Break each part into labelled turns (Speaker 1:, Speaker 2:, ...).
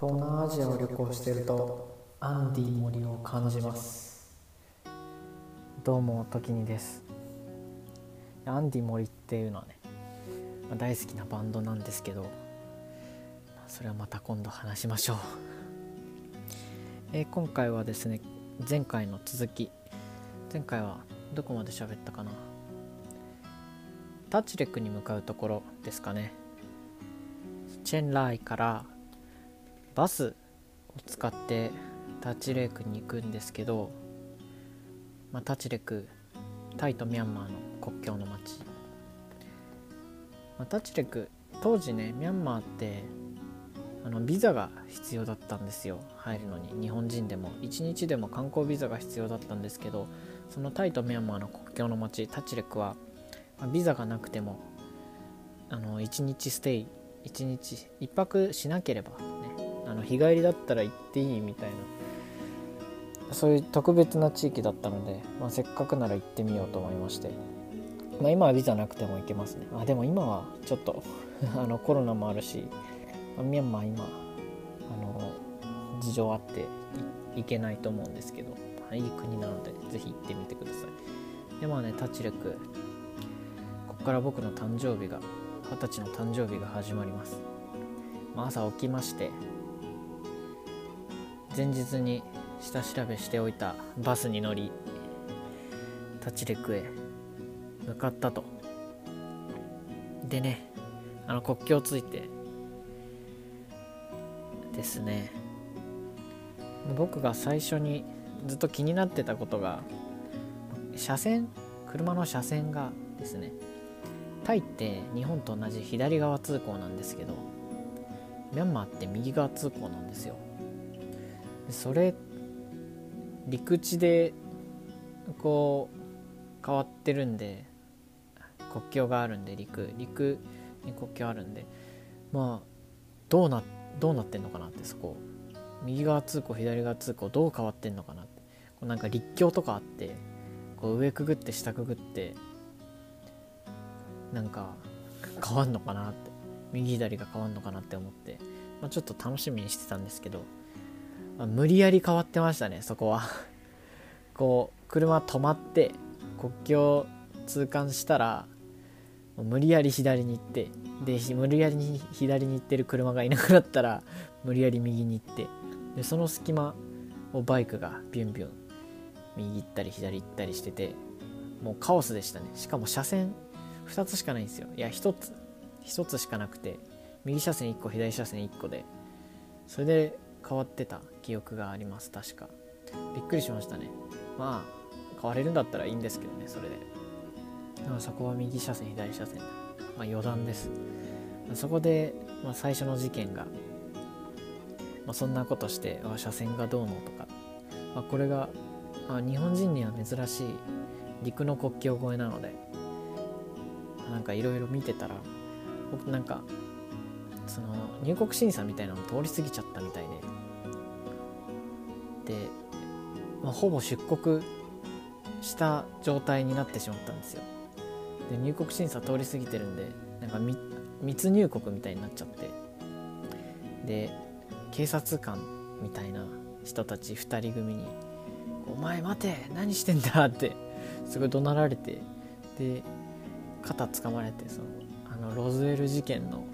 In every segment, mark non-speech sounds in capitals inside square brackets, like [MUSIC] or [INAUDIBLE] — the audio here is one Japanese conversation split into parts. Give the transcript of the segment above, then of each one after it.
Speaker 1: 東南アジアを旅行しているとアンディ森を感じます。どうも時にです。アンディ森っていうのはね大好きなバンドなんですけどそれはまた今度話しましょう。[LAUGHS] え今回はですね前回の続き前回はどこまで喋ったかな。タチレクに向かうところですかね。チェンライからバスを使ってタチレクに行くんですけど、まあ、タチレクタイとミャンマーの国境の町、まあ、タチレク当時ねミャンマーってあのビザが必要だったんですよ。入るのに。日本人でも1日でも観光ビザが必要だったんですけどそのタイとミャンマーの国境の町タチレクは、まあ、ビザがなくてもあの1日ステイ1日1泊しなければあの日帰りだったら行っていいみたいな。そういう特別な地域だったので、まあ、せっかくなら行ってみようと思いまして、まあ、今はビザなくても行けますね。あでも今はちょっと [LAUGHS] あのコロナもあるし、ミャンマー今あの事情あって行けないと思うんですけど、まいい国なのでぜひ行ってみてください。でまあねタチレクここから僕の誕生日が二十歳の誕生日が始まります、まあ、朝起きまして前日に下調べしておいたバスに乗り立ちレクへ向かったと。でねあの国境ついてですね僕が最初にずっと気になってたことが車線車の車線がですねタイって日本と同じ左側通行なんですけどミャンマーって右側通行なんですよ。それ陸地でこう変わってるんで国境があるんで陸陸に国境あるんでまあどうなどうなってんのかなってそこ。右側通行左側通行どう変わってんのかなって。こうなんか立教とかあってこう上くぐって下くぐってなんか変わんのかなって。右左が変わんのかなって思って、まあ、ちょっと楽しみにしてたんですけど、まあ、無理やり変わってましたねそこは。[LAUGHS] こう車止まって国境通関したら無理やり左に行ってで無理やりに左に行ってる車がいなくなったら無理やり右に行ってでその隙間をバイクがビュンビュン右行ったり左行ったりしててもうカオスでしたね。しかも車線2つしかないんですよ。いや1つ。1つしかなくて右車線1個左車線1個で。それで変わってた記憶があります確か。びっくりしましたね。まあ変われるんだったらいいんですけどねそれで。でもそこは右車線左車線。まあ余談です。そこで、まあ、最初の事件が、まあ、そんなことして車線がどうのとか、まあ、これがあ日本人には珍しい陸の国境越えなので。なんかいろいろ見てたら僕なんかその入国審査みたいなの通り過ぎちゃったみたいで。で、まあ、ほぼ出国した状態になってしまったんですよ。で入国審査通り過ぎてるんでなんか密入国みたいになっちゃって。で警察官みたいな人たち2人組に「お前待て何してんだ!」ってすごい怒鳴られて。で肩掴まれてそのあのロズウェル事件の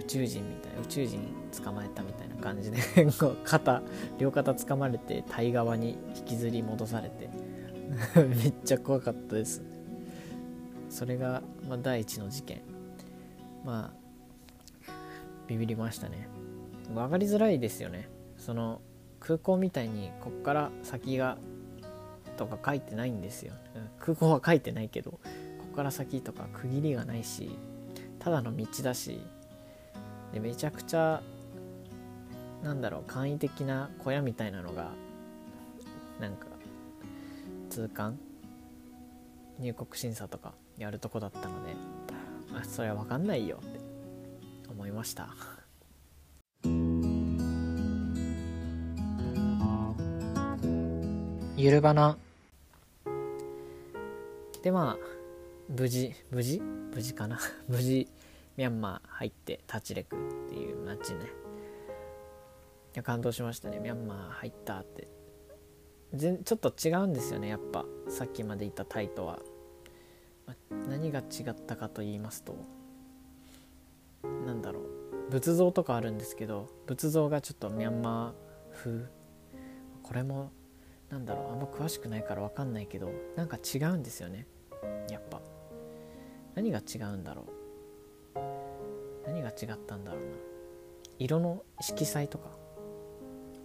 Speaker 1: 宇宙人みたいな宇宙人捕まえたみたいな感じで [LAUGHS] 肩両肩掴まれてタイ側に引きずり戻されて [LAUGHS] めっちゃ怖かったです。それが、まあ、第一の事件。まあビビりましたね。分かりづらいですよね。その空港みたいにこっから先がとか書いてないんですよ。空港は書いてないけどこっから先とか区切りがないしただの道だしでめちゃくちゃなんだろう簡易的な小屋みたいなのがなんか通関？入国審査とかやるとこだったのであそれは分かんないよって思いました。ゆるばな。でまあ無事無事？無事かな？[LAUGHS] 無事ミャンマー入ってタチレクっていう街ね。や感動しましたね。ミャンマー入ったって。全ちょっと違うんですよね。やっぱさっきまでいたタイとは、ま何が違ったかと言いますとなんだろう。仏像とかあるんですけど仏像がちょっとミャンマー風。これもなんだろう。あんま詳しくないから分かんないけどなんか違うんですよね。やっぱ。何が違うんだろう。何が違ったんだろうな。色の色彩とか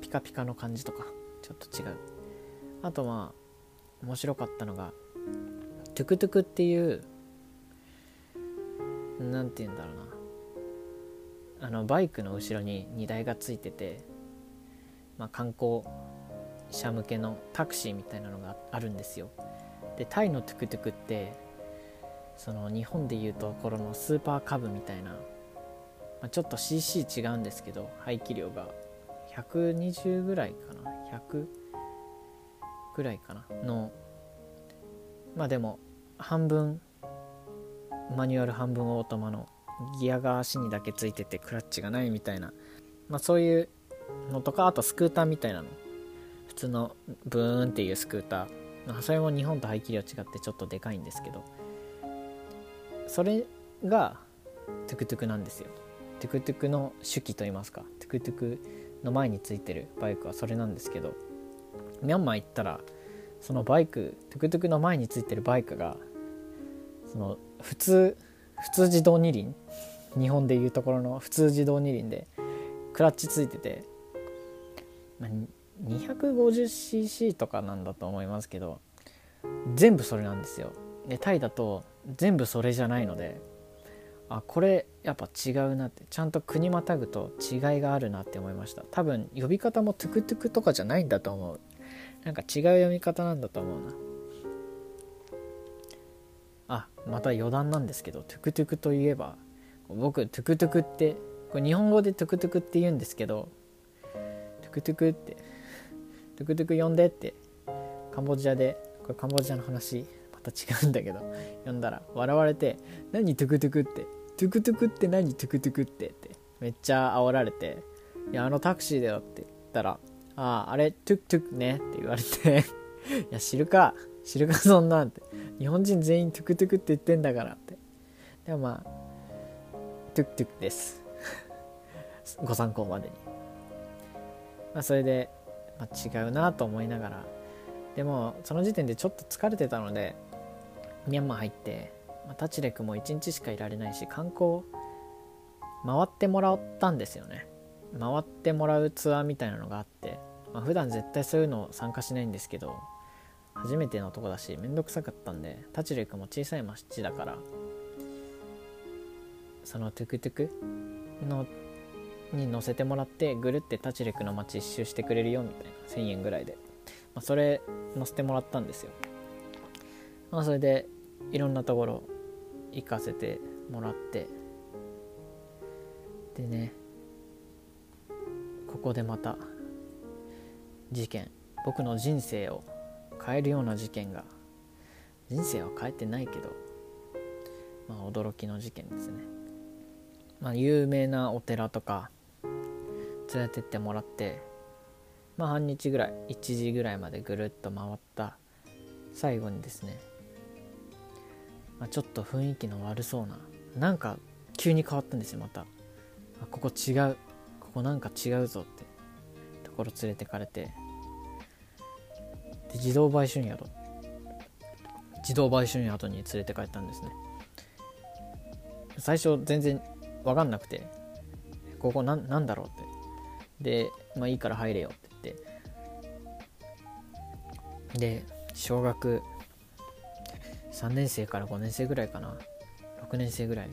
Speaker 1: ピカピカの感じとかちょっと違う。あとまあ面白かったのがトゥクトゥクっていう何て言うんだろうな。あのバイクの後ろに荷台がついてて、まあ、観光者向けのタクシーみたいなのがあるんですよ。でタイのトゥクトゥクってその日本でいうところのスーパーカブみたいな、まあ、ちょっと CC 違うんですけど排気量が120ぐらいかな。100ぐらいかな。のまあでも半分マニュアル半分オートマのギアが足にだけついててクラッチがないみたいな、まあ、そういうのとかあとスクーターみたいなの。普通のブーンっていうスクーター。それも日本と排気量違ってちょっとでかいんですけど。それがトゥクトゥクなんですよ。トゥクトゥクの手記といいますかトゥクトゥクの前についてるバイクはそれなんですけどミャンマー行ったらそのバイクトゥクトゥクの前についてるバイクがその普通普通自動二輪日本でいうところの普通自動二輪でクラッチついてて、まあ、250cc とかなんだと思いますけど全部それなんですよ。でタイだと全部それじゃないのであこれやっぱ違うなってちゃんと国またぐと違いがあるなって思いました。多分呼び方もトゥクトゥクとかじゃないんだと思う。なんか違う読み方なんだと思うな。あまた余談なんですけどトゥクトゥクといえば僕トゥクトゥクってこれ日本語でトゥクトゥクって言うんですけどトゥクトゥクってトゥクトゥク呼んでってカンボジアでこれカンボジアの話また違うんだけど呼んだら笑われて「何トゥクトゥクってトゥクトゥクって何トゥクトゥクって」って。めっちゃ煽られて「いやあのタクシーだよ」って言ったら「あああれトゥクトゥクね」って言われて。[LAUGHS] いや知るか知るかそんなんって。日本人全員トゥクトゥクって言ってんだからって。でもまあトゥクトゥクです。[LAUGHS] ご参考までに。まあそれで、まあ、違うなと思いながら。でもその時点でちょっと疲れてたのでミャンマー入って、まあ、タチレクも1日しかいられないし観光回ってもらったんですよね。回ってもらうツアーみたいなのがあって、まあ、普段絶対そういうの参加しないんですけど初めてのとこだしめんどくさかったんでタチレクも小さい町だからそのトゥクトゥクのに乗せてもらってぐるってタチレクの街一周してくれるよみたいな1000円ぐらいで、まあ、それ乗せてもらったんですよ。まあそれでいろんなところ行かせてもらって。でねここでまた事件。僕の人生を変えるような事件が。人生は変えてないけど。まあ驚きの事件ですね。まあ有名なお寺とか連れてってもらって。まあ半日ぐらい1時ぐらいまでぐるっと回った。最後にですね、まあ、ちょっと雰囲気の悪そうななんか急に変わったんですよまた。あここ違う。ここなんか違うぞって。ところ連れてかれて。で自動売春宿自動売春宿に連れて帰ったんですね。最初全然分かんなくて。ここなんなんだろうって。でまあいいから入れよって言って。で小学3年生から5年生ぐらいかな。6年生ぐらい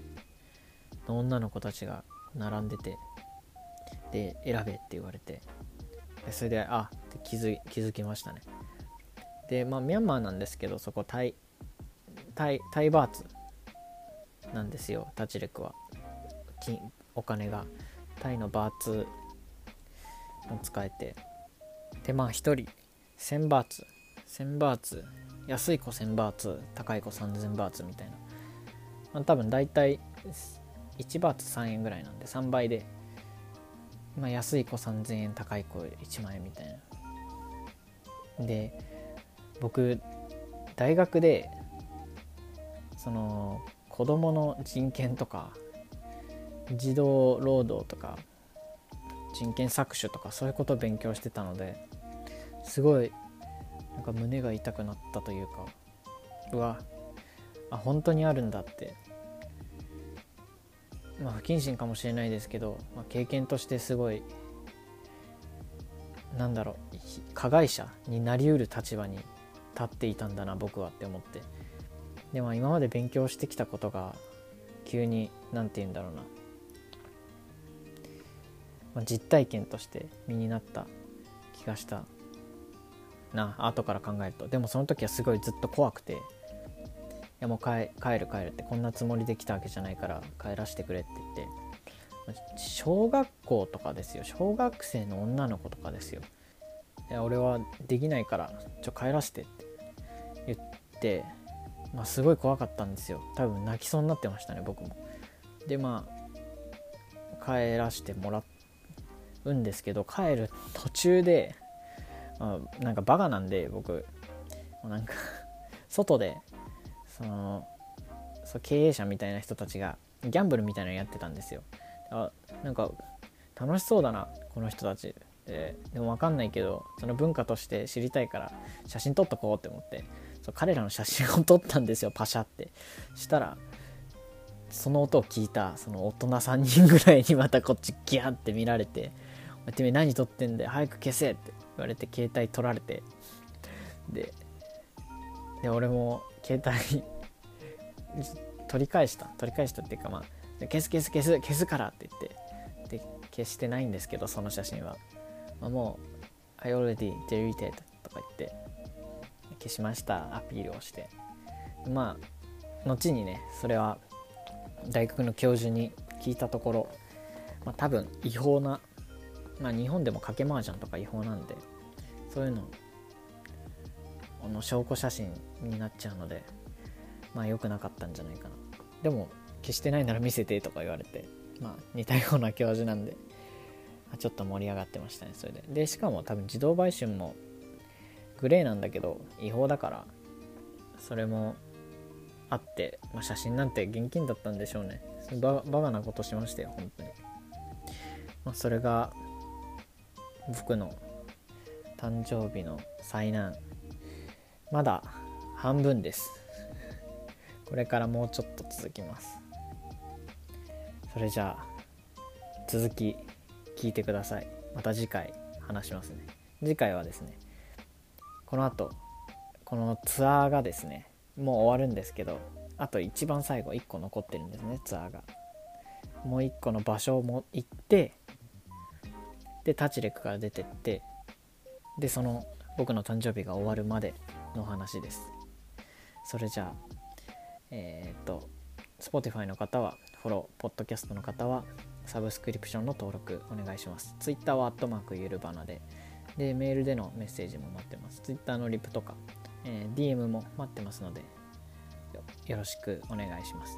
Speaker 1: の女の子たちが並んでてで選べって言われて。それであって気づ気づきましたね。でまあミャンマーなんですけどそこタイタイタイバーツなんですよタチレクは。金お金が。タイのバーツも使えて。でまあ1人1000バーツ。1000バーツ安い子1000バーツ高い子3000バーツみたいな、まあ、多分大体1バーツ3円ぐらいなんで3倍でまあ、安い子3,000円高い子1万円みたいな。で僕大学でその子どもの人権とか児童労働とか人権搾取とかそういうことを勉強してたのですごいなんか胸が痛くなったというかうわあ本当にあるんだって。まあ不謹慎かもしれないですけど、まあ、経験としてすごいなんだろう加害者になりうる立場に立っていたんだな僕はって思って。でも今まで勉強してきたことが急に何て言うんだろうな、まあ、実体験として身になった気がした。な後から考えると。でもその時はすごいずっと怖くて。いやもう帰帰る帰るって。こんなつもりで来たわけじゃないから帰らせてくれって言って。小学校とかですよ。小学生の女の子とかですよ。いや俺はできないからちょ帰らせてって言って。まあすごい怖かったんですよ。多分泣きそうになってましたね僕も。でまあ帰らせてもらうんですけど帰る途中であ、なんかバカなんで僕。なんか [LAUGHS] 外でそのそ経営者みたいな人たちがギャンブルみたいなのやってたんですよ。あなんか楽しそうだなこの人たち。ででも分かんないけどその文化として知りたいから写真撮っとこうって思って。そう彼らの写真を撮ったんですよパシャって。したらその音を聞いたその大人3人ぐらいにまたこっちギャーって見られて「てめえ何撮ってんだよ早く消せ」って。言われて携帯取られてでで俺も携帯取り返した取り返したっていうかまあ消す消す消す消すからって言ってで消してないんですけどその写真は、まあ、もう I already deleted とか言って消しましたアピールをして。まあ後にねそれは大学の教授に聞いたところ、まあ、多分違法なまあ日本でも賭け麻雀とか違法なんでそういうのあの証拠写真になっちゃうのでまあ良くなかったんじゃないかな。でも消してないなら見せてとか言われてまあ似たような教授なんでちょっと盛り上がってましたねそれで。でしかも多分自動売春もグレーなんだけど違法だからそれもあって、まあ、写真なんて現金だったんでしょうね。ババカなことしましたよ本当に、まあ、それが僕の誕生日の災難。まだ半分です。これからもうちょっと続きます。それじゃあ続き聞いてください。また次回話しますね。次回はですねこの後このツアーがですねもう終わるんですけどあと一番最後1個残ってるんですねツアーが。もう1個の場所も行ってでタチレクから出てってでその僕の誕生日が終わるまでの話です。それじゃあえー、っと Spotify の方はフォローポッドキャストの方はサブスクリプションの登録お願いします。Twitter はアットマークゆるばなで。でメールでのメッセージも待ってます。Twitter のリプとか、えー、DM も待ってますのでよろしくお願いします。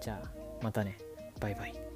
Speaker 1: じゃあまたね。バイバイ。